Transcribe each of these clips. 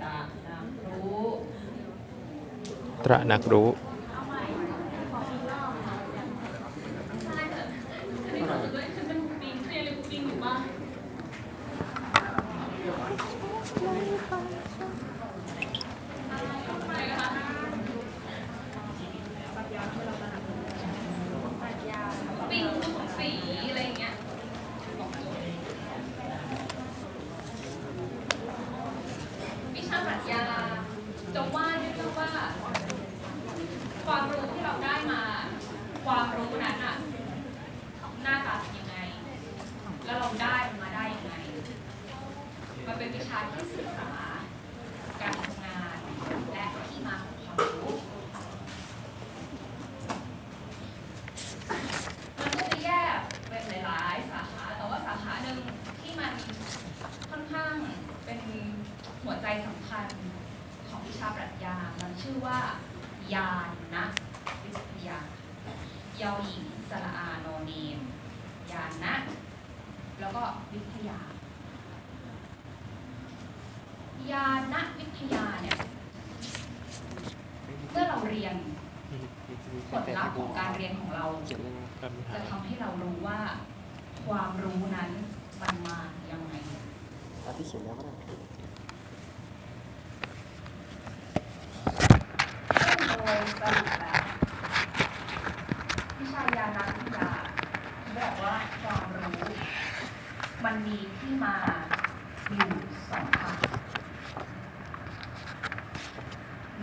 ตระหนักรู้ ตระหนักรู้ ปิงสีอะไรอย่างเงี้ย วิชาปรัชญาจะว่าด้วยเรื่องว่า ความรู้ที่เราได้มา ความรู้นั้นอะหน้าตาเป็นยังไง แล้วเราได้มันมาได้ยังไง มันเป็นวิชาที่ศึกษา การทำงาน และที่มาของความรู้ มันก็จะแยกเป็นหลาย ๆ สาขา แต่ว่าสาขาหนึ่งที่มันค่อนข้างเป็นหัวใจสำคัญของวิชาปรัชญา มันชื่อว่า ยานนะวิทยายอหญิงสระอาโนเนม ยานนะ แล้วก็วิทยา ยานนะวิทยาเนี่ย เมื่อเราเรียนผลลัพธ์ของการเรียนของเรา จะทำให้เรารู้ว่าความรู้นั้นมันมายังไง เอาที่เขียนแล้วก็ได้ซึ่งโดยสรุปแล้ววิชายานักวิทยาบอกว่าความรู้ มันมีที่มาอยู่สองทาง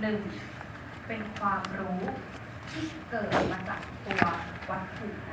หนึ่งเป็นความรู้ที่เกิดมาจากตัววัตถุนั้น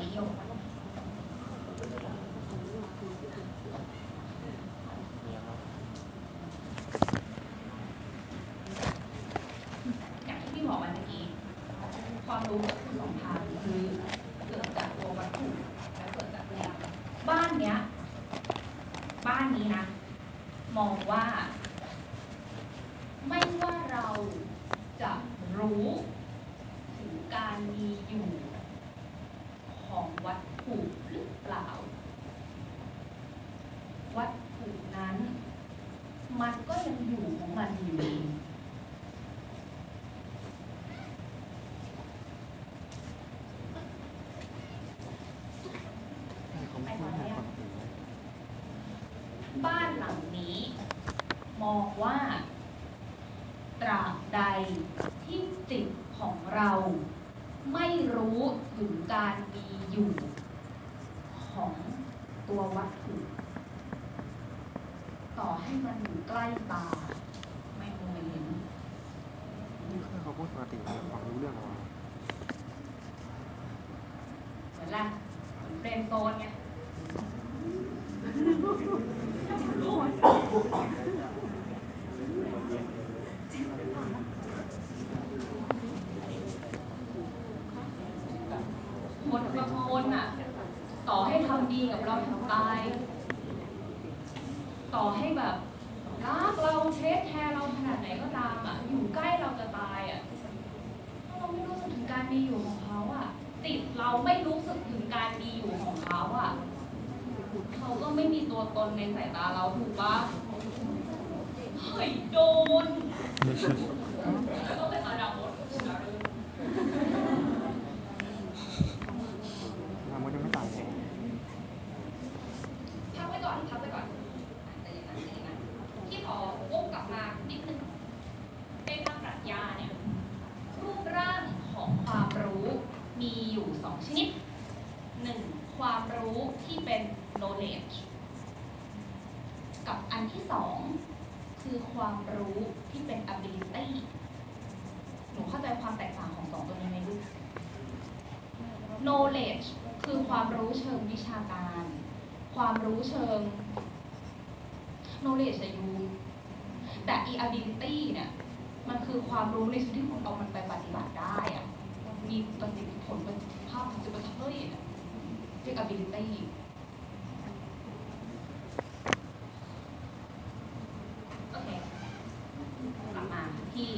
จิตตนิยม อย่างที่พี่บอกมาเมื่อกี้ ความรู้กับคือสองทางคือเกิดจากตัววัตถุและเกิดจากแรงบ้านเนี้ย บ้านนี้นะ มองว่า ไม่ว่าเราจะรู้ถึงการมีอยู่ ของวัตถุหรือเปล่า วัตถุนั้น มันก็ยังอยู่ของมันอยู่ดี บ้านหลังนี้ มองว่า ตราบใดที่จิตของเราไม่รู้ถึงการมีอยู่ของตัววัตถุ ต่อให้มันอยู่ใกล้ตา ไม่มองไม่เห็นนี่คือเขาพูดปกตินะฟังรู้เรื่องเหรเหมือนแรกเหมือนเฟรนโซนไงนบางคนอะ ต่อให้ทำดี กับเราถึงตาย ต่อให้แบบรักเราเทคแคร์เราขนาดไหนก็ตามอะอยู่ใกล้เราจะตายอะถ้าเราไม่รู้สึกถึงการมีอยู่ของเขาอะ ติดเราไม่รู้สึกถึงการมีอยู่ของเขาอะเขาก็ไม่มีตัวตนในสายตาเราถูกปะเฮ้ยโดนแล้วก็เป็นอาดามด นามดยังไม่ตายเลย พักไว้ก่อนพักไว้ก่อนใจเย็นนะใจเย็นนะที่ขอวกกลับมานิดนึงในทางปรัชญาเนี่ย รูปร่างของความรู้มีอยู่สองชนิดหนึ่งความรู้ที่เป็น knowledge กับอันที่สองคือความรู้ที่เป็น ability หนูเข้าใจความแตกต่างของสองตัวนี้ไหมลูก knowledge คือความรู้เชิงวิชาการ ความรู้เชิง knowledge อะยูแต่ e ability เนี่ยมันคือความรู้ในสิ่งที่คุณเอามันไปปฏิบัติได้อะมีประสิทธิผลประสิทธิภาพประสิทธิภาพเรียก ability โอเค กลับมาที่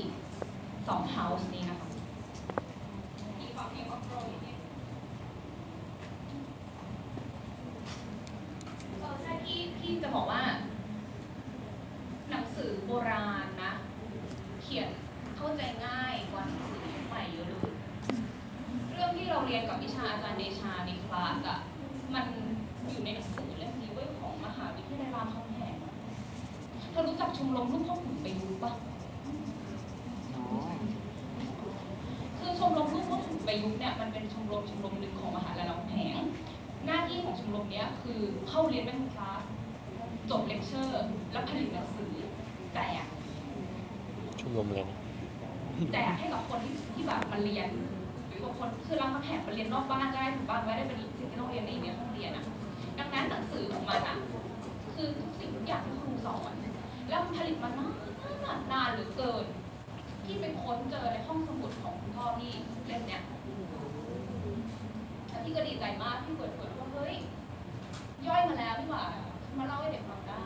สอง house นี้นะคะมีความเห็นว่าโปรนิดนึงเออใช่ที่ที่จะบอกว่า หนังสือโบราณนะ เขียนเข้าใจง่ายกว่าหนังสือใหม่เยอะเลย เรื่องที่เราเรียนกับวิชาอาจารย์เดชาในคลาสอะมันอยู่ในหนังสือเล่มนี้เว้ยของมหาวิทยาลัยรามคำแหงเธอรู้จักชมรมลูกพ่อขุนไปยุปะ อ๋อ คือชมรมลูกพ่อขุนไปยุเนี่ยมันเป็นชมรมชมรมหนึ่งของมหาลัยรามคำแหง หน้าที่ของชมรมเนี้ยคือเข้าเรียนเป็นคลาสจบเลคเชอร์ แล้วผลิตหนังสือแจก ชมรมอะไรนะ แจกให้กับคนที่ที่แบบมาเรียน หรือบางคนคือรามคำ แหงมาเรียนนอกบ้านได้ถูกบ้านไม่ได้เป็นสิ่งที่ต้องเรียนในในห้องเรียนอะดังนั้นหนังสือของมันอะคือทุกสิ่งทุกอย่างที่ครูสอน แล้วมันผลิตมานานนานหรือเกิน ที่ไปค้นเจอในห้องสมุดของคุณพ่อที่เล่มเนี้ยแล้วพี่ก็ดีใจมากที่เปิดเผยว่าเฮ้ยย่อยมาแล้วดีกว่ามาเล่าให้เด็กฟังได้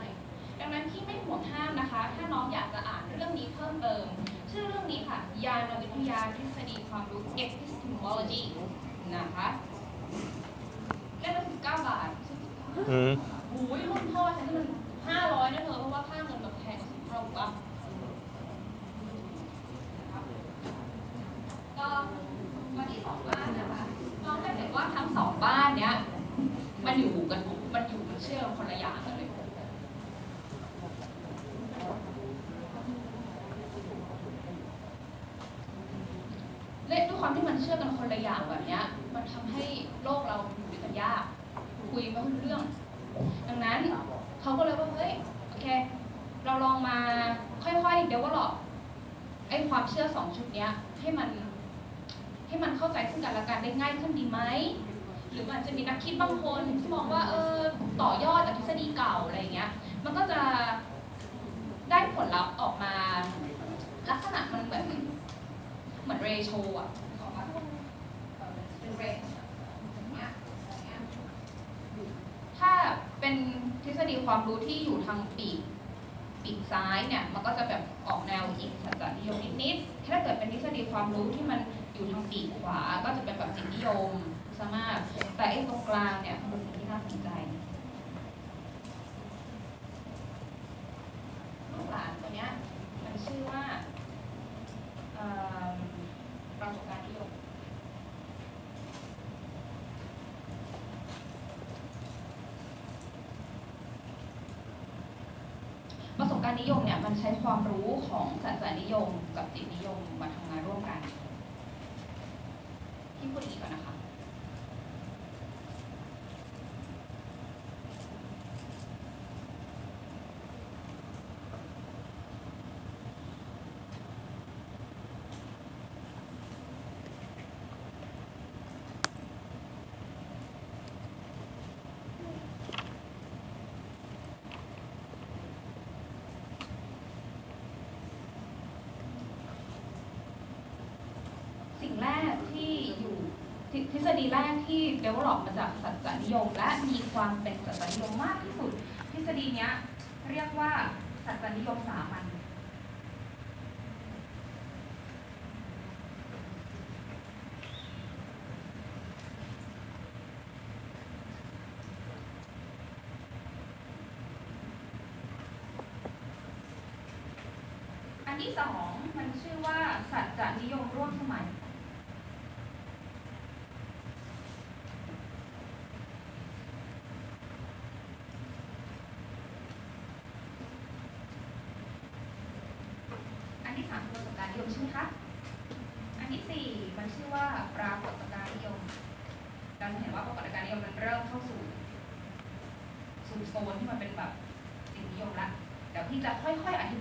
ดังนั้นพี่ไม่ห่วงห้ามนะคะ ถ้าน้องอยากจะอ่านเรื่องนี้เพิ่มเติม ชื่อเรื่องนี้ค่ะ ยานวิทยาทฤษฎีความรู้ epistemology นะคะเล่มละ19บาทอืมโอ้ยรุ่นพ่อฉันนี่มันห้าร้อยนะเธอเพราะว่าค่าเงินแบบแพงกว่าสิบเท่าถูกปะก็มาที่สองบ้านนะคะน้องได้เห็นว่าทั้งสองบ้านเนี้ย มันอยู่กันมันอยู่มันเชื่อมคนละอย่างกันเลย และด้วยควา มันเชื่อกันคนละอย่างแบบนี้มันทำให้โลกเราอยู่ด้วยกันยากคุยไม่รู้เรื่อง ดังนั้นเขาก็เลยว่าเฮ้ยโอเค เราลองมาค่อยๆเดี๋ยวก็หรอกไอ้ความเชื่อสองชุดเนี้ยให้มันให้มันเข้าใจซึ่งกันและกันได้ง่ายขึ้นดีไหมหรือมันจะมีนักคิดบางคนที่มองว่าเออต่อยอดจากทฤษฎีเก่าอะไรเงี้ย มันก็จะได้ผลลัพธ์ออกมา ลักษณะมันเหมือนเหมือนเรโชอะนึกออกปะเออเป็นเรโชอย่างเงี้ยอย่างเงี้ย ถ้าเป็นทฤษฎี ความรู้ที่อยู่ทางปีกปีกซ้ายเนี่ยมันก็จะแบบออกแนวอีกสัจจนิยมนิดๆถ้าเกิดเป็นทฤษฎีความรู้ที่มันอยู่ทางปีกขวา ก็จะเป็นแบบจิตนิยมซะมากแต่ไอ้ตรงกลางเนี่ยมันเป็นสิ่งที่น่าสนใจลูกหลานตัวเนี้ย มันชื่อว่าเอิ่มประสบการณ์นิยม ประสบการณ์ นิยมเนี่ยมันใช้ความรู้ของสัจจนิยมกับจิตนิยม ษฎีแรกที่ develop มาจากสัจจนิยม และมีความเป็นสัจจนิยมมากที่สุด ทฤษฎีนี้เรียกว่าสัจจนิยมสามัญที่สองมันชื่อว่าสัจจนิยมร่วม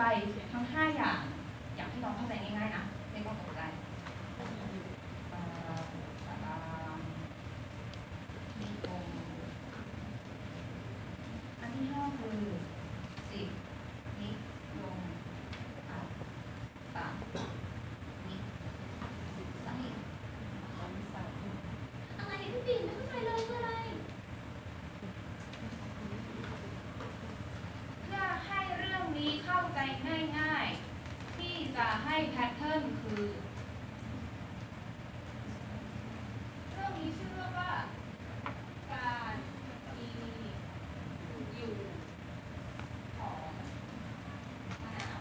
ค่อยๆ อธิบายทั้งห้าอย่าง อย่างที่น้องเข้าใจง่ายๆนะไม่ต้องตกใจปรากฏการณ์นิยมอันที่ห้าคือสิบนิยมอะสามนิสัยอะไรพี่ปิ่นไม่เข้าใจเลยคืออะไร เพื่อให้เรื่องนี้เข้าใจง่ายๆ ที่จะ ให้แพทเทิร์นคือ เรื่องนี้ชื่อเรื่องว่า การมีอยู่ของมะนาว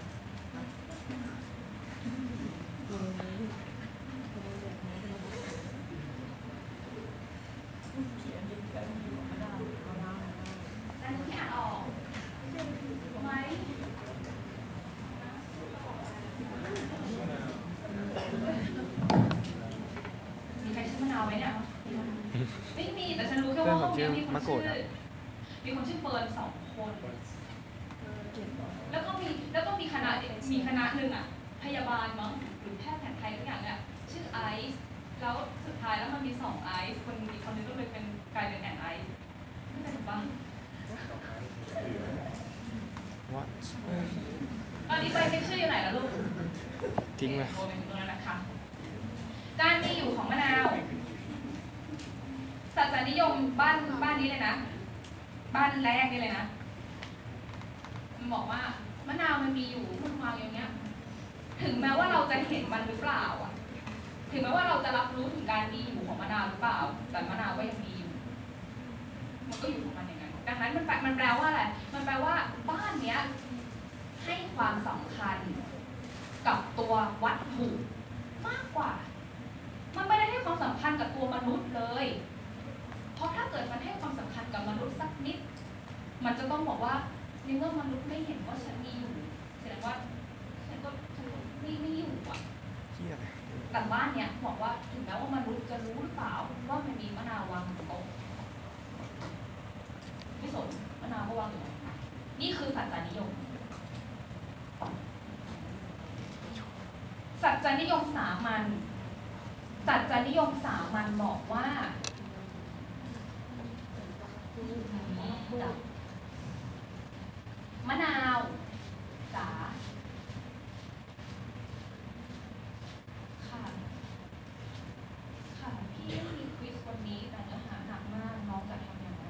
แต่หนูที่อ่านออกไหม มีใครชื่อมะนาวไหมเนี่ย ไม่มี แต่ฉันรู้แค่ ว่าห้องนี้มีคนชื่อ มีคนชื่อเฟิร์นสองคน แล้วก็มีแล้วก็มีคณะมีคณะหนึ่งอะ พยาบาลมั้งหรือแพทย์แผนไทยทุกอย่างเนี่ยชื่อไอซ์แล้วสุดท้ายแล้วมันมีสองไอซ์คนอีกคนนึงก็เลยเป็นกลายเป็นแอนไอซ์ไม่เป็นปะ ว่า ตอนนี้ไปเช็คชื่ออยู่ไหนแล้วลูก ทิ้งไหม โทรไปถึงตรงนั้นนะคะ การมีอยู่ของมะนาวสัจจนิยมบ้านบ้านนี้เลยนะ บ้านแรกนี่เลยนะ มันบอกว่ามะนาวมันมีอยู่มันวางอย่างเงี้ย ถึงแม้ว่าเราจะเห็นมันหรือเปล่าอะ ถึงแม้ว่าเราจะรับรู้ถึงการมีอยู่ของมะนาวหรือเปล่า แต่มะนาวก็ยังมีอยู่ มันก็อยู่ของมั นอย่างนั้นดังนั้นมันแปลมันแปลว่าอะไร มันแปลว่าบ้านเนี้ยให้ความสำคัญกับตัววัตถุมากกว่า มันไม่ได้ให้ความสำคัญกับตัวมนุษย์เลย เพราะถ้าเกิดมันให้ความสำคัญกับมนุษย์สักนิด มันจะต้องบอกว่าในเมื่อมนุษย์ไม่เห็นว่าฉันมีอยู่แสดงว่าฉันก็ฉันก็ไม่ไม่อยู่อะเที่ยอะไรแต่บ้านเนี้ยบอกว่าถึงแม้ว่ามนุษย์จะรู้หรือเปล่าว่ามันมีมะนาววางบนโต๊ะไม่ สนมะนาวก็วางอยู่ตรงนั้นนี่คือสัจจานิยม สัจจนิยมสามัญสัจจนิยมสามัญบอกว่ามะนาวจ๋าค่ะ ค่ะ พี่ไม่มีควิสวันนี้แต่เนื้อหาหนักมาก น้องจะทำอย่างไร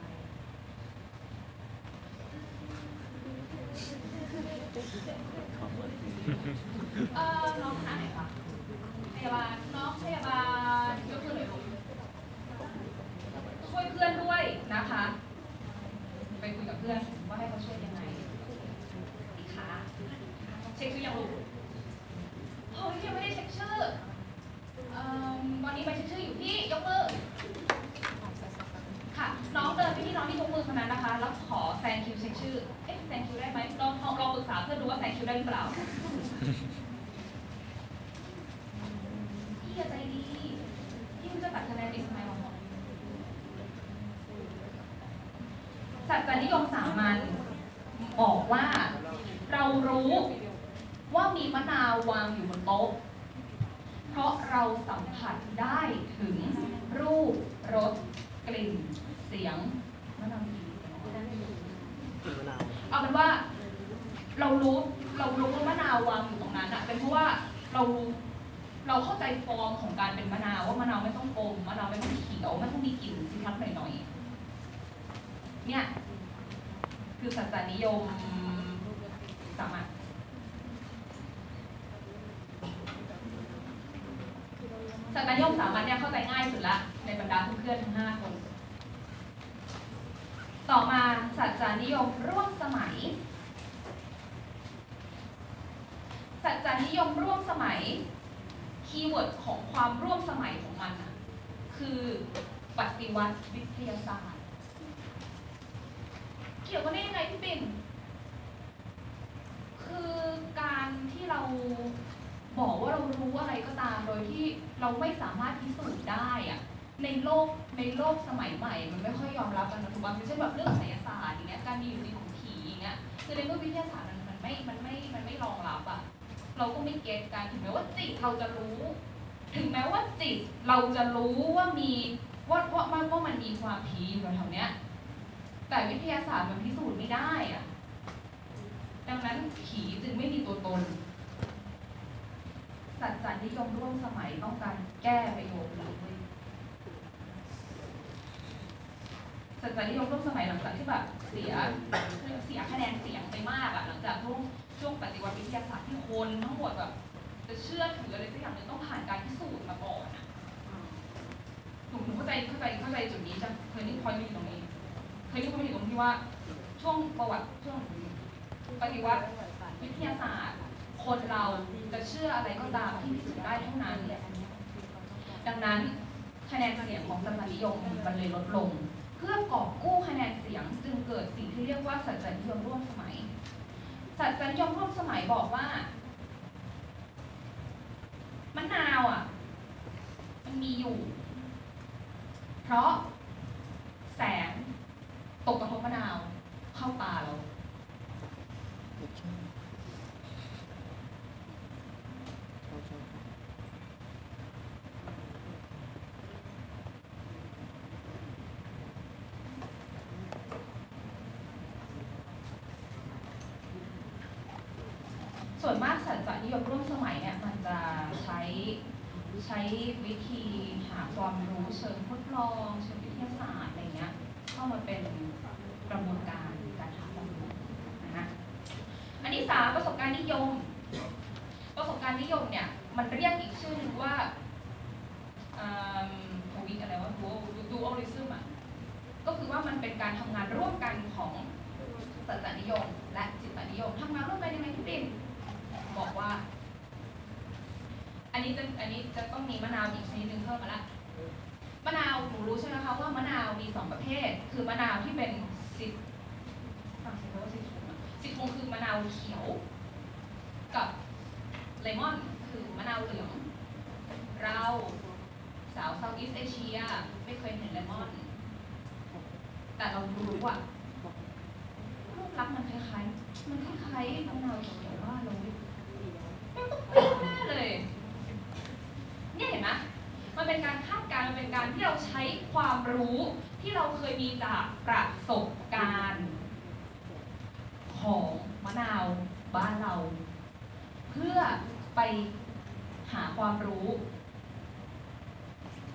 เออน้องขนาดไหนคะพยาบาล น้องพยาบาลยกมือหน่อยลูกช่วยเพื่อนด้วยนะคะ ไปคุยกับเพื่อนว่าให้เขาช่วยยังไงอีกขาเช็คชื่อยังลูกเฮ้ยยังไม่ได้เช็คชื่อเอ่อวันนี้ไปเช็คชื่ออยู่ที่ยกมือ ค่ะ น้องเดินไปที่น้องที่ยกมือคนนั้นนะคะ แล้วขอแซงคิวเช็คชื่อ เอ๊ะแซงคิวได้ไหมลองลองลองปรึกษาเพื่อนดูว่าแซงคิว ได้หรือเปล่าพี่อย่าใจดีพี่มันจะตัดคะแนนเองทำไมวะสัจจนิยมสามัญบอกว่า เรารู้ว่ามีมะนาววางอยู่บนโต๊ะ เพราะเราสัมผัสได้ถึงรูปรสกลิ่น เสียงมะนาวดี กลิ่นมะนาว เอาเป็นว่า เรารู้เรารู้ว่ามะนาววางอยู่ตรงนั้นอะเป็นเพราะว่าเราเราเข้าใจฟอร์มของการเป็นมะนาวว่ามะนาวไม่ต้องกลมมะนาวไม่ต้องเขียวไม่ต้องมีกลิ่นสิทัดหน่อยๆเนี่ย คือสัจจนิยมสามัญสัจจนิยมสามัญเนี่ยเข้าใจง่ายสุดละในบรรดาเพื่อนๆทั้งห้าคน ต่อมาสัจจานิยมร่วมสมัย สัจจ จารย์นิยมร่วมสมัย keyword ของความร่วมสมัยของมันอะคือปฏิ วัติวิทยาศาสตร์ เกี่ยวกันได้ยังไงพี่ปิ่นคือการที่เราบอกว่าเรารู้อะไรก็ตามโดยที่เราไม่สามารถพิสูจน์ได้อะในโลกในโลกสมัยใหม่ มันไม่ค่อยยอมรับกันนะถูกป่ะไม่ใช่แบบเรื่องไสยศาสตร์อย่างเงี้ยการมีอยู่จริงของผีอย่างเงี้ยคือในเมื่อวิทยาศาสตร์มันมันไม่มันไม่มันไม่รองรับอะเราก็ไม่เก็ตกันถึงแม้ว่าจิตเราจะรู้ ถึงแม้ว่าจิตเราจะรู้ว่ามี ว่าว่าว่าว่ามันมีความผีอยู่แถวๆเนี้ย แต่วิทยาศาสตร์มันพิสูจน์ไม่ได้อะดังนั้นผีจึงไม่มีตัวตน สัจจนิยมร่วมสมัยต้องการแก้ประโยชน์นี้เว้ยสัจจนิยมร่วมสมัยหลังจากที่แบบเสียเสียคะแนนเสียงไปมากอะหลังจากช่วงช่วงปฏิวัติวิทยาศาสตร์ที่คนทั้งหมดแบบจะเชื่อถืออะไรสักอย่างหนึ่งต้องผ่านการพิสูจน์มาก่อนอะ หนูหนูเข้าใจเข้าใจเข้าใจจุดนี้จะเคยนิ่งพอยู่ตรงนี้เคยนิ่งพอยู่ตรงที่ว่า ช่วงประวัติช่วงปฏิวัติวิทยาศาสตร์ คนเราจะเชื่ออะไรก็ตามที่พิสูจน์ได้เท่านั้นดังนั้นคะแนนเสียงของสัจนิยมมันเลยลดลง เพื่อกอบกู้คะแนนเสียงจึงเกิดสิ่งที่เรียกว่าสัจจนิยมร่วมสมัย สัจจนิยมร่วมสมัยบอกว่ามะนาวอะ มันมีอยู่ เพราะแสงตกกระทบมะนาวเข้าตาเรา ส่วนมากสัจจนิยมร่วมสมัยเนี่ยมันจะใช้ใช้วิธีหาความรู้เชิง ทดลองเชิงวิทยาศาสตร์อะไรเงี้ยเข้ามาเป็นกระบวนการการหาความรู้นะฮะอันที่สามประสบการณ์นิยม ประสบการณ์นิยมเนี่ยมันเรียกอีกชื่อหนึ่งว่าทวิอะไรว่าดูดูออริซึมอะก็คือว่ามันเป็นการทำงานร่วมกันของสัจจนิยม และจิตนิยมทำงานร่วมกันยังไงพี่ปิ่นบอกว่า อันนี้จะอันนี้จะต้องมีมะนาวอีกชนิดหนึ่งเพิ่มมาละ มะนาวหนูรู้ใช่ไหมคะว่ามะนาวมีสองประเภท คือมะนาวที่เป็นสิบฝั่งสิบว่าสิบทงอะสิบทงคือมะนาวเขียว กับเลมอน คือมะนาวเหลือง เราสาวเซาท์อีสเอเชีย ไม่เคยเห็นเลมอน แต่เรารู้อะรูปลักษณ์มันคล้ายๆ มันคล้ายๆมะนาวเขียวว่าเราไม่มันต้องเปรี้ยวแน่เลย เนี่ยเห็นไหมมันเป็นการคาดการณ์มัน เป็นการที่เราใช้ความรู้ที่เราเคยมีจากประสบการณ์ ของมะนาวบ้านเรา เพื่อไปหาความรู้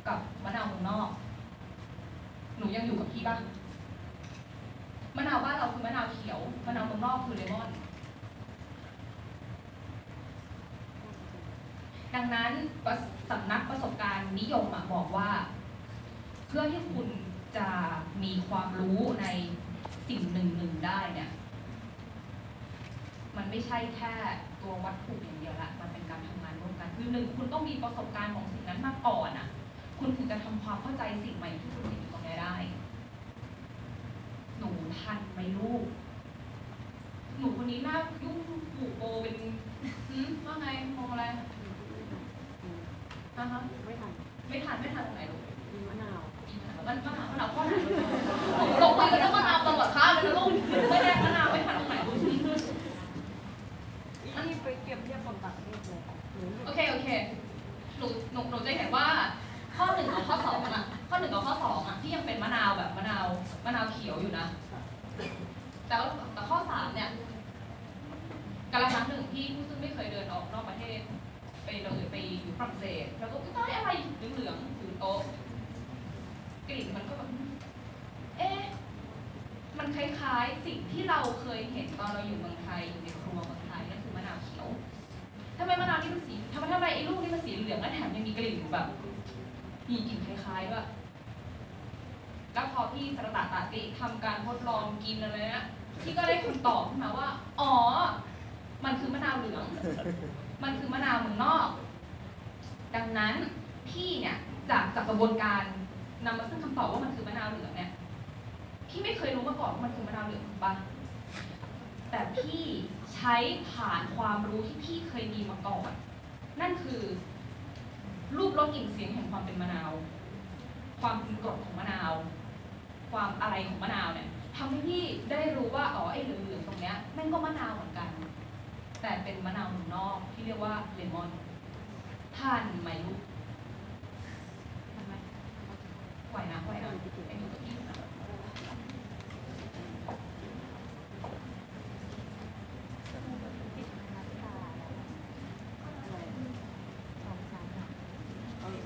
กับมะนาวเมืองนอก หนูยังอยู่กับพี่บ้างมะนาวบ้านเราคือมะนาวเขียวมะนาวเมืองนอกคือเลมอน ดังนั้นสำนักประสบการณ์นิยมบอกว่า เพื่อที่คุณจะมีความรู้ในสิ่งหนึ่งหนึ่งได้เนี่ยมันไม่ใช่แค่ตัววัตถุอย่างเดียวละ มันเป็นการทำงานร่วมกัน คือหนึ่งคุณต้องมีประสบการณ์ของสิ่งนั้นมาก่อนอะคุณถึงจะทำความเข้าใจสิ่งใหม่ที่คุณเห็นตรงนี้ได้ หนูทันไหมลูก หนูคนนี้หน้ายุ่งผูกโบเป็นว่าไงมองอะไร อะฮะไม่ทันไม่ทันไม่ทันตรงไหนลูกมีมะนาวมันมะนาวมะนาวข้อไหนผมลงคุยกันเรื่องมะนาวตลอดข้ามเลยนะลูกไม่ได้มะนาวไม่ทันตรงไหนลูกนี่ไปเก็บเทียบกับต่างประเทศเลยหนูโอเคโอเคหนูหนูหนูจะเห็นว่าข้อหนึ่งกับข้อสองอะข้อหนึ่งกับข้อสองอะที่ยังเป็นมะนาวแบบมะนาวมะนาวเขียวอยู่นะ แต่ว่าแต่ข้อสามเนี่ยกาลครั้งหนึ่งที่ผู้ซึ่งไม่เคยเดินออกนอกประเทศ ไปเลยไปอยู่ฝรั่งเศสแล้วก็ต้อยอะไรเหลืองๆถือโต๊ะกลิ่นมันก็แบบเอ๊ะมันคล้ายๆ สิ่งที่เราเคยเห็นตอนเราอยู่เมืองไทยอยู่ในครัวเมืองไทยนั่นคือมะนาวเขียวทำไมมะนาวนี่มันสีทำไมทำไมไอ้ลูกนี่มันสีเหลืองและแถมยังมีกลิ่นแบบมีกลิ่นคล้ายๆด้วยแล้วพอพี่สระตาตาติทำการทดลองกินอะไรนะพี่ก็ได้คำตอบขึ้นมาว่า อ๋อ มันคือมะนาวเหลือง มันคือมะนาวเมืองนอก ดังนั้นพี่เนี่ยจากจากกระบวนการนำมาซึ่งคำตอบว่ามันคือมะนาวเหลืองเนี่ยพี่ไม่เคยรู้มาก่อนว่ามันคือมะนาวเหลืองถูกปะแต่พี่ใช้ผ่านความรู้ที่พี่เคยมีมาก่อน นั่นคือ รูปรสกลิ่นเสียงแห่งความเป็นมะนาว ความเป็นกรดของมะนาว ความอะไรของมะนาวเนี่ยทำให้พี่ได้รู้ว่าอ๋อไอ้เหลืองๆตรงเนี้ยแม่งก็มะนาวเหมือนกัน แต่เป็นมะนาวเมืองนอกที่เรียกว่าเลมอนทานไหมลูกทำไหมไหวนะไหวนะไอ้หนูกับพี่นะอัน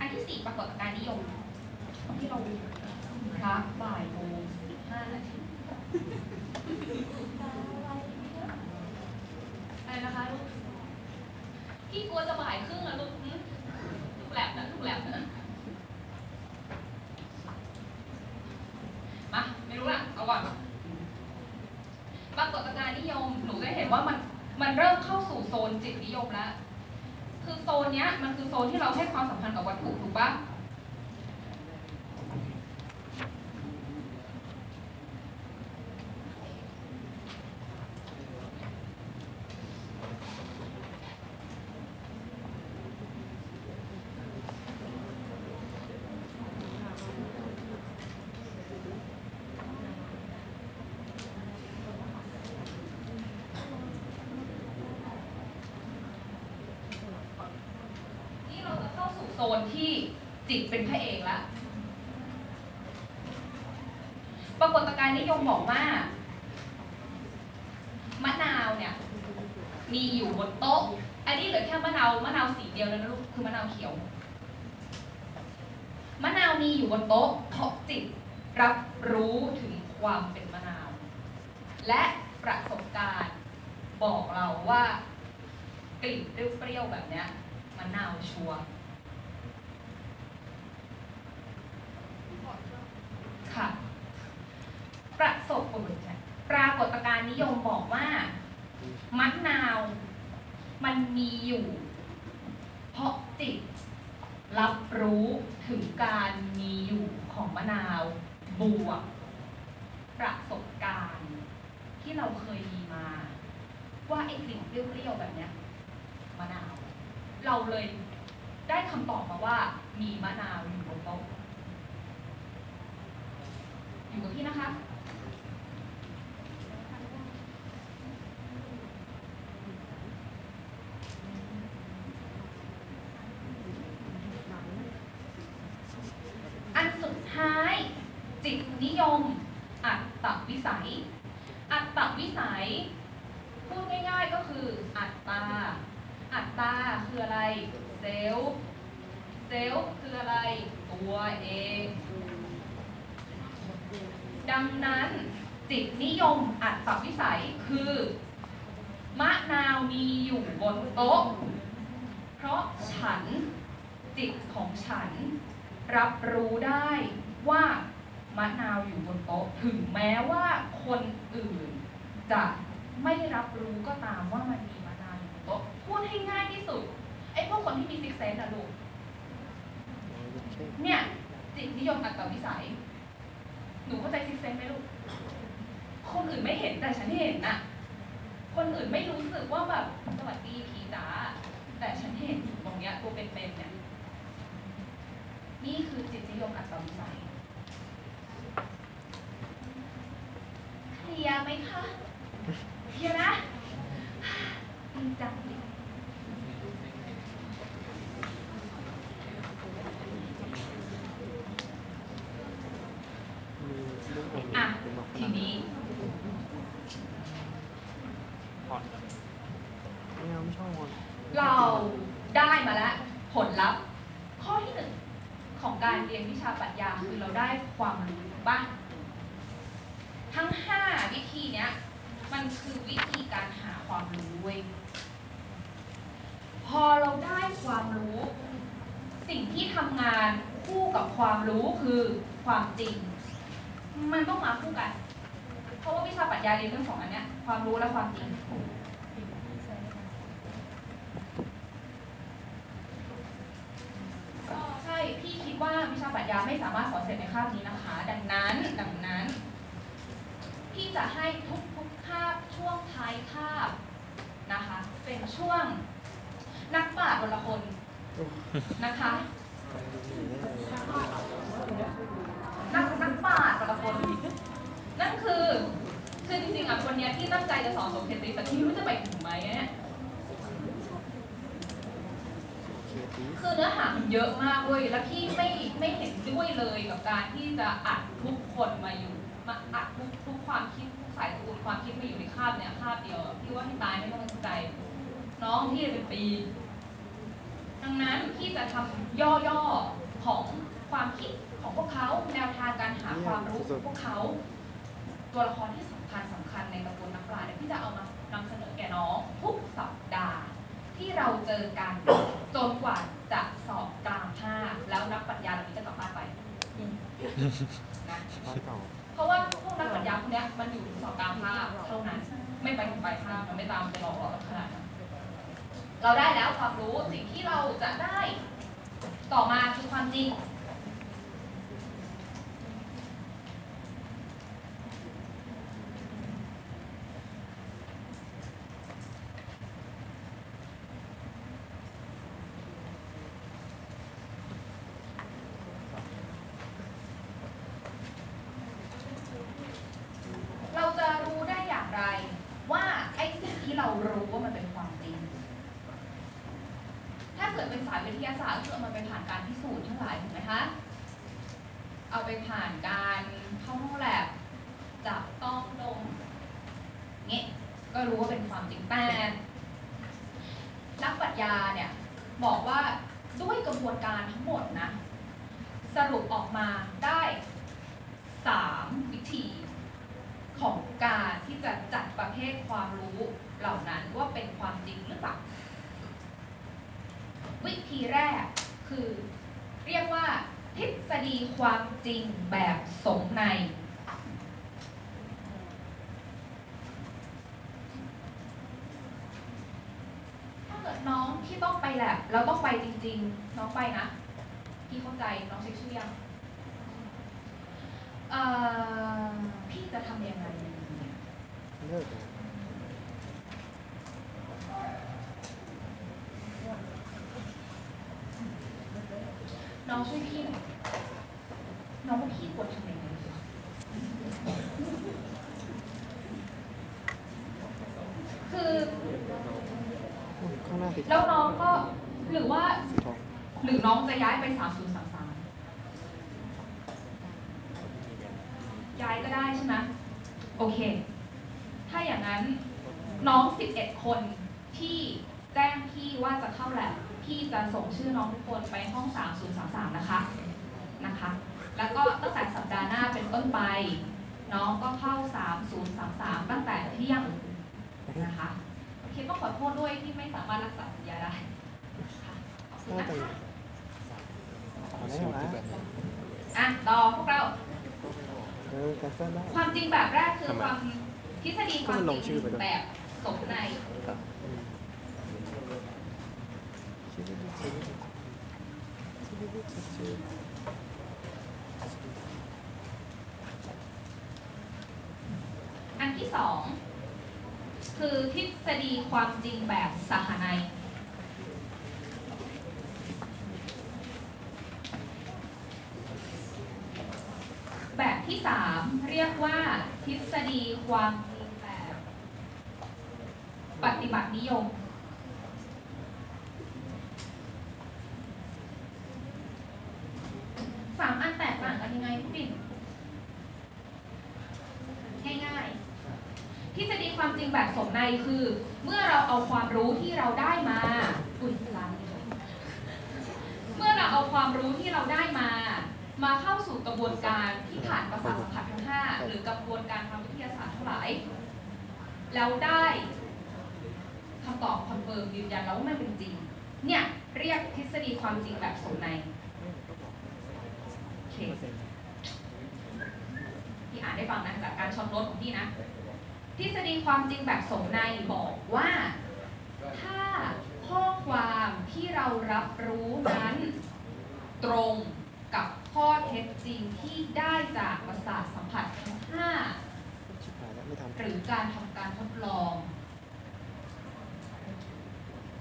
อันที่สี่ปรากฏการณ์นิยมที่เราดู พระบ่ายโมงสิบห้านาทีอะไรนะคะลูกพี่กลัวจะบ่ายครึ่งแล้วลูกหึลูกแหลบนะลูกแหลบนะมาไม่รู้ละเอาก่อน ปรากฏการณ์นิยม หนูจะเห็นว่ามันมันเริ่มเข้าสู่โซนจิตนิยมแล้ว คือโซนเนี้ยมันคือโซนที่เราให้ความสำคัญกับวัตถุถูกปะนี่เราจะเข้าสู่โซ นที่จิตเป็นพระเอกแล้วปรากฏการณ์นิยมบอกว่ามะนาวเนี่ย มีอยู่บนโต๊ะ อันนี้เหลือแค่มะนาวมะนาวสีเดียวแล้วนะลูกคือมะนาวเขียวมะนาวมีอยู่บนโต๊ะเพราะจิตรับรู้ถึงความเป็นมะนาว และประสบการณ์บอกเราว่ากลิ่นเปรี้ยวๆแบบเนี้ยมะนาวชัวร์ ค่ะ ประสบผลปรากฏการณ์นิยมบอกว่า มะนาวมันมีอยู่ เพราะจิตรับรู้ถึงการมีอยู่ของมะนาวบวก ประสบการณ์ที่เราเคยมีมา ว่าไอ้กลิ่นเปรี้ยวๆแบบเนี้ยมะนาว เราเลยได้คำตอบมาว่ามีมะนาวอยู่บนโต๊ะ อยู่กับพี่นะคะอันสุดท้าย จิตนิยม อัตตวิสัย อัตตวิสัย พูดง่ายๆก็คืออัตตา อัตตาคืออะไร เซลล์เซลล์คืออะไร ตัวเอง ดังนั้นจิตนิยมอัตตวิสัยคือ มะนาวมีอยู่บนโต๊ะ เพราะฉันจิตของฉัน รับรู้ได้ว่ามะนาวอยู่บนโต๊ะ ถึงแม้ว่าคนอื่น จะไม่รับรู้ก็ตามว่ามันมีมะนาวอยู่บนโต๊ะพูดให้ง่ายที่สุดไอ้พวกคนที่มี sixth sense อะลูกเนี่ยจิตนิยมอัตตวิสัย หนูเข้าใจ sixth sense ไหมลูก คนอื่นไม่เห็นแต่ฉันเห็นอะคนอื่นไม่รู้สึกว่าแบบสวัสดีผีจ๋าแต่ฉันเห็นตรงเนี้ยตัวเป็นๆเนี่ย นี่คือจิตนิยมอัตตวิสัยเคลียร์ไหมคะเคลียร์นะดีจังเลย มีเรื่องของ อะ เป็นแบบ ทีนี้ผ่อนไม่เอาไม่ชอบมันเราได้มาแล้วผลลัพธ์ ข้อที่หนึ่งของการเรียนวิชาปรัชญาคือเราได้ความรู้บ้างทั้งห้าวิธีเนี้ยมันคือวิธีการหาความรู้เว้ยพอเราได้ความรู้ สิ่งที่ทำงานคู่กับความรู้คือความจริง มันต้องมาคู่กัน เพราะว่าวิชาปรัชญาเรียนเรื่องสองอันเนี้ยความรู้และความจริงก็ใช่พี่คิดว่าวิชาปรัชญาไม่สามารถสอนเสร็จในคาบนี้นะคะ ดังนั้นดังนั้น พี่จะให้ทุกทุกคาบช่วงท้ายคาบนะคะ เป็นช่วงนักปราชญ์คนละคนนะคะนักนักปราชญ์ คน นั่นคือคือจริงๆอะคนเนี้ยที่ตั้งใจจะสอนสมเด็จแต่ที่ไม่รู้จะไปถึงไหมเนี่ยคือเนื้อหามันเยอะมากเว้ยแล้วพี่ไม่ไม่เห็นด้วยเลยกับการที่จะอัดทุกคนมาอยู่มาอัดทุกทุกความคิดทุกสายสกุลความคิดมาอยู่ในคาบเนี่ยคาบเดียวพี่ว่าให้ตายไม่ต้องสนใจ น้องพี่เป็นปีดังนั้นพี่จะทำย่อๆของความคิด ของพวกเขาแนวทางการหาความรู้ของพวกเขา ตัวละครที่สำคัญสำคัญในตระกูลนักปราชญ์เนี่ยพี่จะเอามานำเสนอแก่น้องทุกสัปดาห์ที่เราเจอกันจนกว่าจะสอบกลางภาคแล้วนักปรัชญาเหล่านี้จะกลับบ้านไปนะเพราะว่าพวกนักปรัชญาพวกนี้มันอยู่สอบกลางภาคเท่านั้น ไม่ไปถึงปลายภาคมันไม่ตามไปหลอกหลอกขนาดนั้นเราได้แล้วความรู้สิ่งที่เราจะได้ ต่อมาคือความจริง พี่จะทำยังไงเนี่ยน้องช่วยพี่หน่อยน้องว่าพี่ปวดทำยังไงดีคือแล้วน้องก็หรือว่าหรือน้องจะย้ายไปสามสิ0 ความจริงแบบสหนัยแบบที่สามเรียกว่าทฤษฎีความจริงแบบปฏิบัตินิยม สามอันแตกต่างกันยังไงผู้ปิ่นง่ายๆทฤษฎีความจริงแบบสมนัยคือ เมื่อเราเอาความรู้ที่เราได้มาอุ่นล้างเมื่อเราเอาความรู้ที่เราได้มา มาเข้าสู่กระบวนการที่ผ่านประสาทสัมผัสทั้งห้าหรือกระบวนการทางวิทยาศาสตร์ทั้งหลาย แล้วได้คำตอบ confirm ยืนยันแล้วว่ามันเป็นจริง เนี่ยเรียกทฤษฎีความจริงแบบสมนัยโอเคที่อ่านได้ฟังนะจากการช็อตโน้ตของพี่นะ ทฤษฎีความจริงแบบสมในบอกว่า ถ้าข้อความที่เรารับรู้นั้น ตรงกับข้อเท็จจริงที่ได้จากประสาทสัมผัสทั้งห้าหายแล้วไม่ทำหรือการทำการทดลอง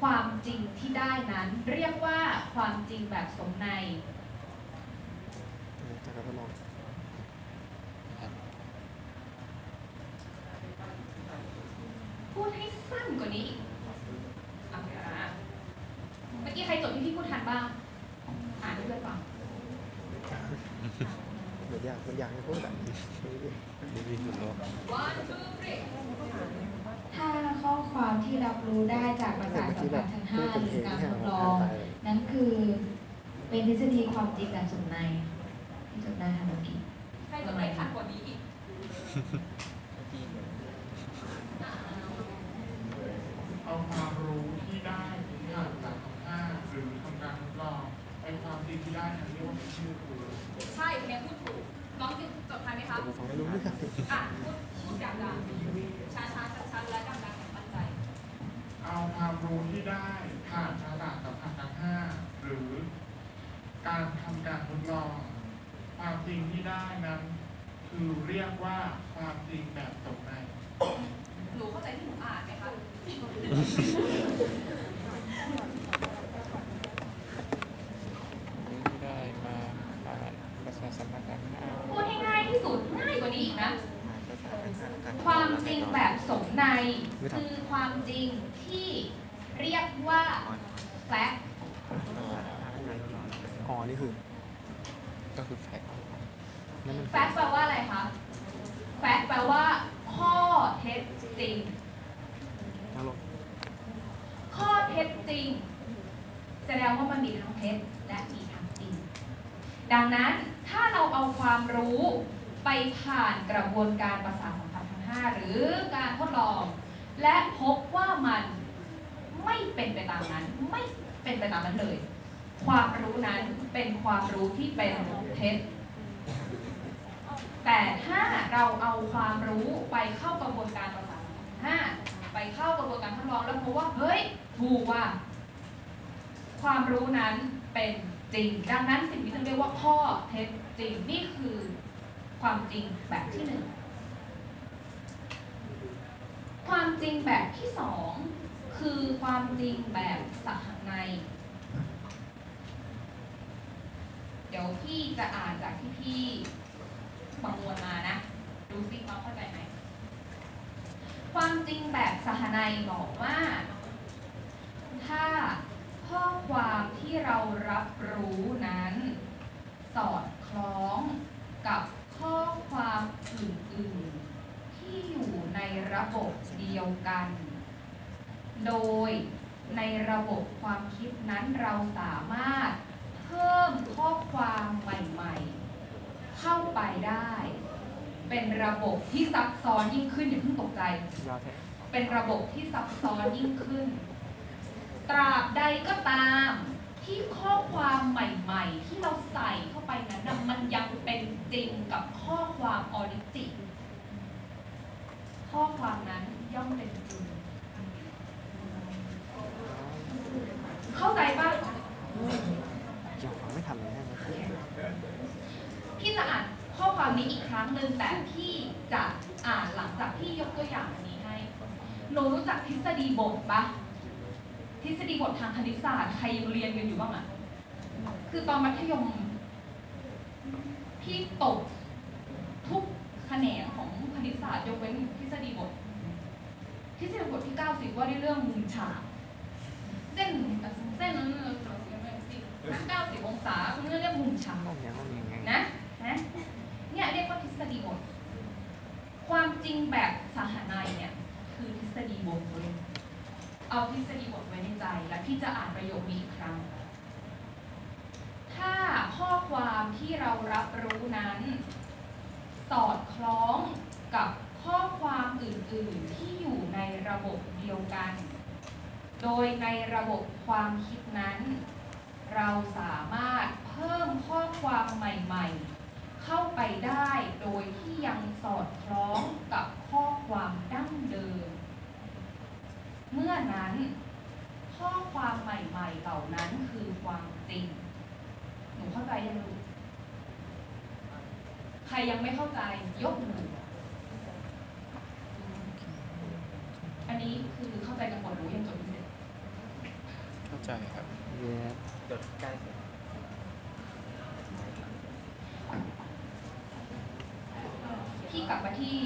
ความจริงที่ได้นั้น เรียกว่าความจริงแบบสมในจากการทดลอง พูดให้สั้น กว่านี้อีกอะเดี๋ยวนะเมื่อกี้ใครจดที่พี่พูดทันบ้าง อ่านให้เพื่อนฟังมือนยากมันยากให้พูดแบบนี้ดีดีดแล้ว one two three ถ้าข้อความที่รับรู้ได้จากประสาทสัมผัสทั้งห้าหรือการทดลอง นั่นคือเป็นทฤษฎีความจริงแบบสมในที่จดได้ค่ะเมื่อกี้ ใครจดได้ทันกว่านี้อีก เอาความรู้ที่ได้ผ่านจากคำห้าหรือทำการทดลองไอ้ความจริงที่ได้นั้นเรียกว่าเป็นชื่อครู ใช่คนนี้พูดถูก น้องจิจดทันไหมคะ แต่กูฟังไม่รู้เรื่อง อะพูดพูดดังๆช้าๆชัดๆและดังๆอย่างมั่นใจ เอาความรู้ที่ได้ผ่านประสาทสัมผัสทั้งห้าหรือ การทำการทดลอง ความจริงที่ได้นั้น คือเรียกว่าความจริงแบบสมใน หนูเข้าใจที่หนูอ่านไหมคะ ไม่ได้มาผ่านประสาทสัมผัสทั้งห้า พูดให้ง่ายที่สุด ง่ายกว่านี้อีกนะ ประสาททั้งห้าการ ความจริงแบบสมใน คือความจริงที่เรียกว่า fact อ๋อนี่คือ ก็คือแฟกต์นั่นมัน fact แปลว่าอะไรคะ fact แปลว่าข้อเท็จจริงนั่งลงข้อเท็จจริง แสดงว่ามันมีทั้งเท็จและมีทั้งจริง ดังนั้นถ้าเราเอาความรู้ไปผ่านกระบวนการประสาทสัมผัสทั้งห้าหรือการทดลอง และพบว่ามันไม่เป็นไปตามนั้น ไม่เป็นไปตามนั้นเลย ความรู้นั้นเป็นความรู้ที่เป็นเท็จ แต่ถ้าเราเอาความรู้ไปเข้ากระบวนการประสาทสัมผัสทั้งห้าไปเข้ากระบวนการทดลองแล้วพบว่าเฮ้ยถูกว่า ความรู้นั้นเป็นจริง ดังนั้นสิ่งที่เราเรียกว่าข้อเท็จจริงนี่คือความจริงแบบที่หนึ่งความจริงแบบที่สองคือความจริงแบบสหนัย เดี๋ยวพี่จะอ่านจากที่พี่ประมวลมานะ ดูซิว่าเข้าใจไหม ความจริงแบบสหนัยบอกว่า ถ้าข้อความที่เรารับรู้นั้น สอดคล้องกับข้อความอื่นๆ ที่อยู่ในระบบเดียวกัน โดยในระบบความคิดนั้นเราสามารถ เพิ่มข้อความใหม่ๆ เข้าไปได้ เป็นระบบที่ซับซ้อนยิ่งขึ้นอย่าเพิ่งตกใจยาวแท้เป็นระบบที่ซับซ้อนยิ่งขึ้น ตราบใดก็ตามที่ข้อความใหม่ๆ ที่เราใส่เข้าไปนั้นนะมันยังเป็นจริงกับข้อความออริจินข้อความนั้นย่อมเป็นจริง เข้าใจปะยังฟัง ไม่ทันเลยใช่ไหมพี่จะอ่านข้อความนี้อีกครั้งหนึ่งแต่พี่จะอ่านหลังจากที่ยกตัวอย่างอันนี้ให้หนูรู้จักทฤษฎีบทปะทฤษฎีบททางคณิตศาสตร์ใครยังเรียนกันอยู่บ้างอะคือตอนมัธยม พี่ตกทุกแขนงของคณิตศาสตร์ยกเว้นทฤษฎีบททฤษฎีบทที่ 90 ว่าด้วยเรื่องมุมฉากเส้นเส้นนั้น 90 องศาเรื่องเรียกมุมฉากห้องยังห้องยังไงนะนะเนี่ยเรียกว่าทฤษฎีบท ความจริงแบบสหนัยเนี่ยคือทฤษฎีบทเลยเอาทฤษฎีบทไว้ในใจ และพี่จะอ่านประโยคนี้อีกครั้ง ถ้าข้อความที่เรารับรู้นั้น สอดคล้องกับข้อความอื่น ๆ ที่อยู่ในระบบเดียวกัน โดยในระบบความคิดนั้น เราสามารถเพิ่มข้อความใหม่ ๆ เข้าไปได้โดยที่ยังสอดคล้องกับข้อความดั้งเดิม เมื่อนั้น ข้อความใหม่ๆ เหล่านั้นคือความจริง หนูเข้าใจยังลูกใครยังไม่เข้าใจยกมืออันนี้คือเข้าใจกันหมดหรือยังจดไม่เสร็จเข้าใจครับแย่ จดใกล้เสร็จพี่กลับมาที่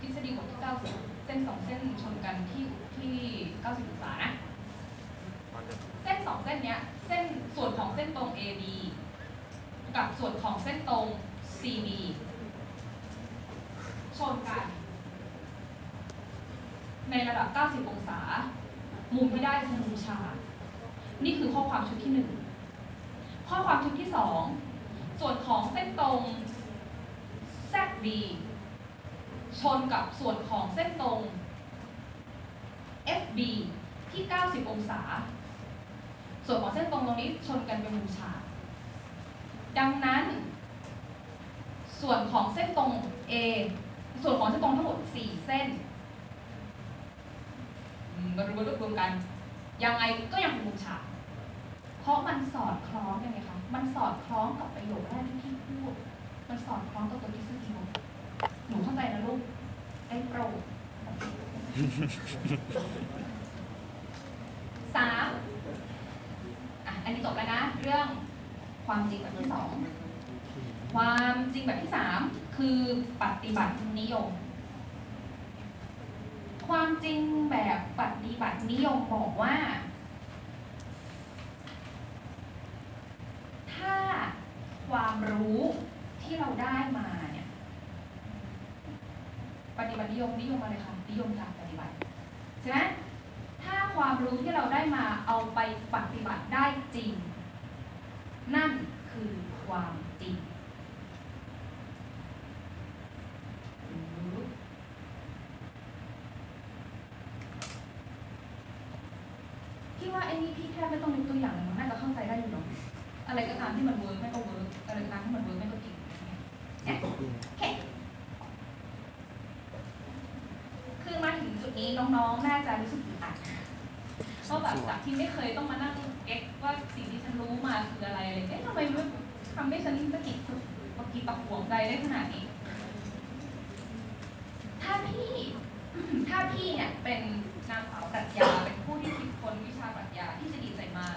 ทฤษฎีบทที่ 90 เส้นสองเส้นชนกันที่ที่90องศานะ เส้นสองเส้นเนี้ย เส้นส่วนของเส้นตรง AB กับส่วนของเส้นตรง CB ชนกัน ในระดับ 90 องศา มุมที่ได้คือมุมฉาก นี่คือข้อความชุดที่หนึ่งข้อความชุดที่สองส่วนของเส้นตรง ZB ชนกับส่วนของเส้นตรง FB ที่ 90 องศา ส่วนของเส้นตรงตรงนี้ชนกันเป็นมุมฉากดังนั้น ส่วนของเส้นตรง A ส่วนของเส้นตรงทั้งหมด 4 เส้นมารวมรวมกัน ยังไงก็ยังเป็นมุมฉาก ราะมันสอดคล้องกันไงคะ มันสอดคล้องกับประโยคแรกที่พี่พูด มันสอดคล้องกับตัวทฤษฎีหนูเข้าใจนะลูก ได้โปรดสามอันนี้จบแล้วนะ เรื่องความจริงแบบที่สอง ความจริงแบบที่สามคือปฏิบัตินิยม ความจริงแบบปฏิบัตินิยมบอกว่า ความรู้ที่เราได้มาเนี่ยปฏิบัตินิยมนิยมอะไรคะนิยมการปฏิบัติใช่ไหมถ้าความรู้ที่เราได้มาเอาไปปฏิบัติได้จริง นั่นคือความจริงพี่ว่าไอ้นี่พี่แค่ไม่ต้องยกตัวอย่างเลยมันน่าจะเข้าใจได้อยู่เนาะอะไรก็ตามที่มัน เนี่ยโอเคคือมาถึงจุดนี้น้องๆ น่าจะรู้สึกอึดอัดเพราะแบบจากที่ไม่เคยต้องมานั่งเก็ตว่าสิ่งที่ฉันรู้มาคืออะไรอะไรเอ๊ะทำไมมันทำให้ฉันสะกิดสุดปกิดปักห่วงใจได้ขนาดนี้ ถ้าพี่ถ้าพี่เนี่ยเป็นนางสาวปรัชญาเป็นผู้ที่คิดค้นวิชาปรัชญาที่จะดีใจมาก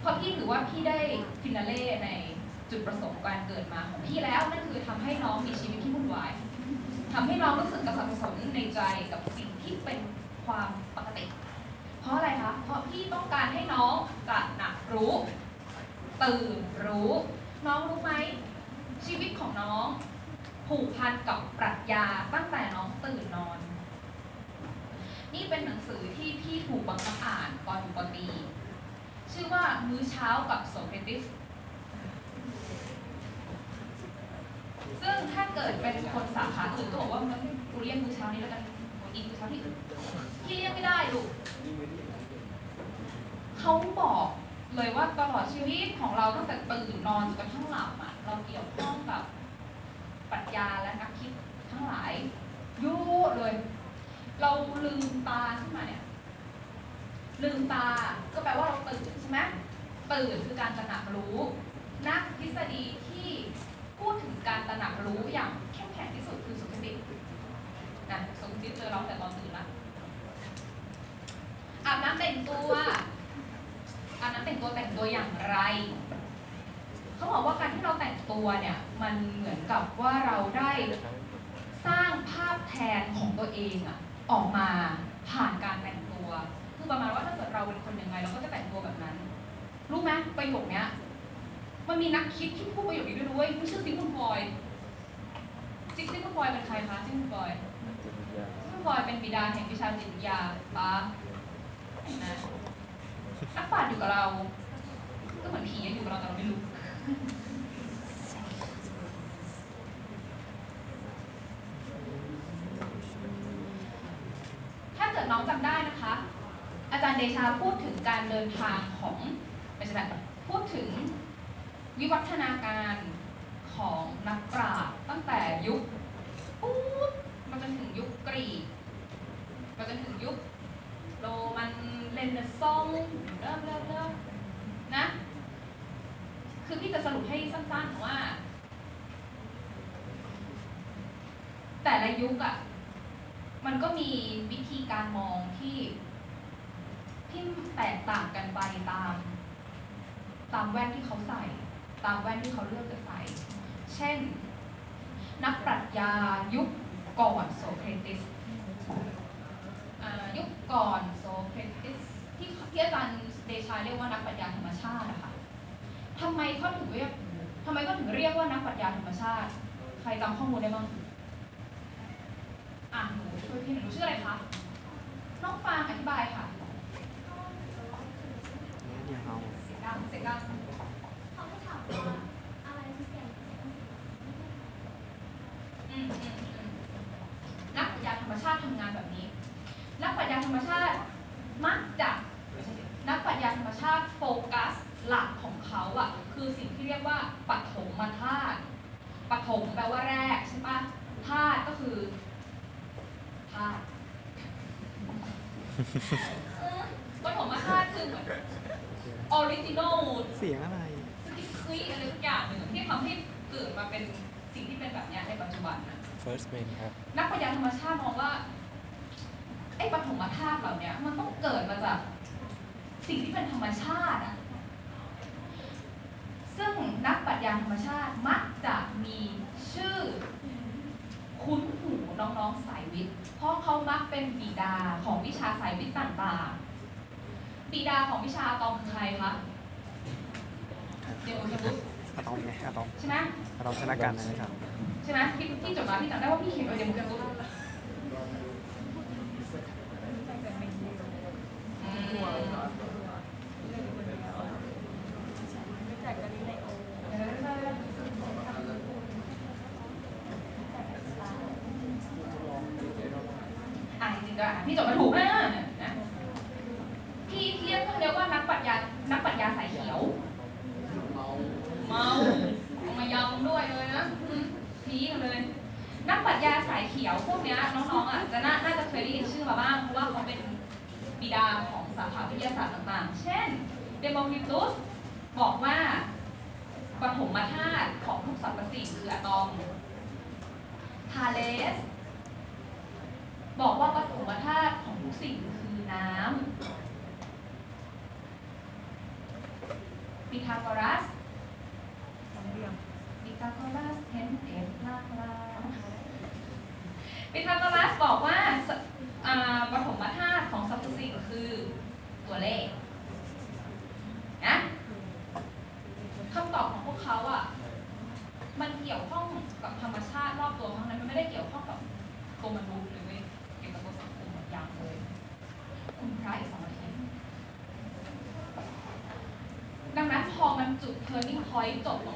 เพราะพี่ถือว่าพี่ได้ฟินาเล่ใน จุดประสงค์การเกิดมาของพี่แล้วนั่นคือทำให้น้องมีชีวิตที่วุ่นวายทำให้น้องรู้สึกกระสับกระสนในใจกับสิ่งที่เป็นความปกติ เพราะอะไรคะ เพราะพี่ต้องการให้น้องตระหนักรู้ ตื่นรู้ น้องรู้ไหมชีวิตของน้อง ผูกพันกับปรัชญาตั้งแต่น้องตื่นนอน นี่เป็นหนังสือที่พี่ถูกบังคับอ่านตอนอยู่ปตีชื่อว่ามื้อเช้ากับโสเครติส ซึ่งถ้าเกิดเป็นคนสาขาอื่นก็บอกว่ามันกูเรียกมือเช้านี้แล้วกันกูอีกมือเช้าที่อื่นพี่เรียกไม่ได้ลูกเขาบอกเลยว่าตลอดชีวิตของเราตั้งแต่ตื่นนอนจนกระทั่งหลับอะเราเกี่ยวข้องกับปรัชญาและนักคิดทั้งหลายยอะเลย เราลืมตาขึ้นมาเนี่ยลืมตาก็แปลว่าเราตื่นใช่ไหมตื่นคือการตระหนักรู้ นักทฤษฎีที่ พูดถึงการตระหนักรู้อย่างเข้มแข็งที่สุดคือสุขตินะสุขติเจอเราแต่ตอนตื่นละอาบน้ำแต่งตัวอาบน้ำแต่งตัวแต่งตัวอย่างไรเขาบอกว่าการที่เราแต่งตัวเนี่ยมันเหมือนกับว่าเราได้สร้างภาพแทนของตัวเองอะออกมาผ่านการแต่งตัว คือประมาณว่าถ้าเกิดเราเป็นคนยังไง เราก็จะแต่งตัวแบบนั้น รู้ไหมประโยคเนี้ย มันมีนักคิดที่พูดประโยคนี้ด้วยนะเว้ยชื่อซิกมุนฟอยซิกซิกมุนฟอยเป็นใครคะซิกมุนฟอยซิกมุนฟอยเป็นบิดาแห่งวิชาจิตวิทยาปะนะนักปราชญ์อยู่กับเรา ก็เหมือนผีอะอยู่กับเราแต่เราไม่รู้ถ้าเกิดน้องจำได้นะคะ อาจารย์เดชาพูดถึงการเดินทางของไม่ใช่แบบพูดถึง วิวัฒนาการของนักปราชญ์ตั้งแต่ยุคปุ๊บมาจนถึงยุคกรีกมาจนถึงยุคโรมันเรเนซองเริ่มเริ่มเริ่มนะ คือพี่จะสรุปให้สั้นๆว่า แต่ละยุคอะ่ะมันก็มีวิธีการมองที่ที่แตกต่างกันไปตาม ตามแว่นที่เขาใส่ ตามแว่นที่เขาเลือกจะใส่ เช่น นักปรัชญายุคก่อนโสเครติสอ่ายุคก่อนโสเครติสที่ที่อาจารย์เดชาเรียกว่านักปรัชญาธรรมชาติอะค่ะทำไมเขาถึงเรียกทำไมเขาถึงเรียกว่านักปรัชญาธรรมชาติ ใครจำข้อมูลได้บ้างอะหนูช่วยพี่หนูชื่ออะไรคะน้องฟางอธิบายค่ะเนี่ยเอาเสียงดังเสียงดัง เขาก็ถามว่าอะไรที่เปลี่ยน อืมอืมอืมนักปรัชญาธรรมชาติทำงานแบบนี้ นักปรัชญาธรรมชาติมักจะนักปรัชญาธรรมชาติโฟกัสหลักของเขาอะคือสิ่งที่เรียกว่าปฐมธาตุปฐมแปลว่าแรกใช่ปะธาตุก็คือธาตุเออปฐมธาตุคือเหมือนออริจินอล เสียงอะไร สกิคลีอะไรทุกอย่างหนึ่งที่ทำให้เกิดมาเป็นสิ่งที่เป็นแบบเนี้ยในปัจจุบันนะ first main ครับ นักปรัชญาธรรมชาติมองว่าไอ้ปฐมธาตุเหล่าเนี้ยมันต้องเกิดมาจากสิ่งที่เป็นธรรมชาติอะซึ่งนักปรัชญาธรรมชาติมักจะมีชื่อคุ้นหูน้องๆสายวิทย์ เพราะเขามักเป็นบิดาของวิชาสายวิทย์ต่างๆบิดาของวิชาอะตอมคือใครคะเดโมสบุสอะตอมไงอะตอมใช่ไหมอะตอมชนะกันนะครับ ใช่ไหมที่ที่จบมาพี่จำได้ว่าพี่เขียนไว้เดโมสบุสอืมอะจริงๆด้วยอะพี่จดมาถูกนะนะพี่เรียกพวกเรียกว่านักปรัชญานักปรัชญาสายเขียว เมาเอามายำด้วยเลยนะอืมพีกันเลย นักปรัชญาสายเขียวพวกเนี้ยน้องๆอะจะน่าน่าจะเคยได้ยินชื่อมาบ้าง เพราะว่าเขาเป็นบิดาของสาขาวิทยาศาสตร์ต่างๆ เช่น เดโมคริตุสบอกว่าปฐมธาตุของทุกสรรพสิ่งคืออะตอม ทาเลส บอกว่าปฐมธาตุของทุกสิ่งคือน้ำปิทาโกรัส ปิทาโกรัสเห็นเห็นลากลาปิทาโกรัสบอกว่าสอ่าปฐมธาตุของสรรพสิ่งคือ ตัวเลขนะคำตอบของพวกเขาอะมันเกี่ยวข้องกับธรรมชาติรอบตัวทั้งนั้นมันไม่ได้เกี่ยวข้องกับตัวมนุษย์หรือไม่เกี่ยวกับตัวสังคมอย่างเลย คุณพระอีกสองนาทีดังนั้นพอมันจุด turning point จบลง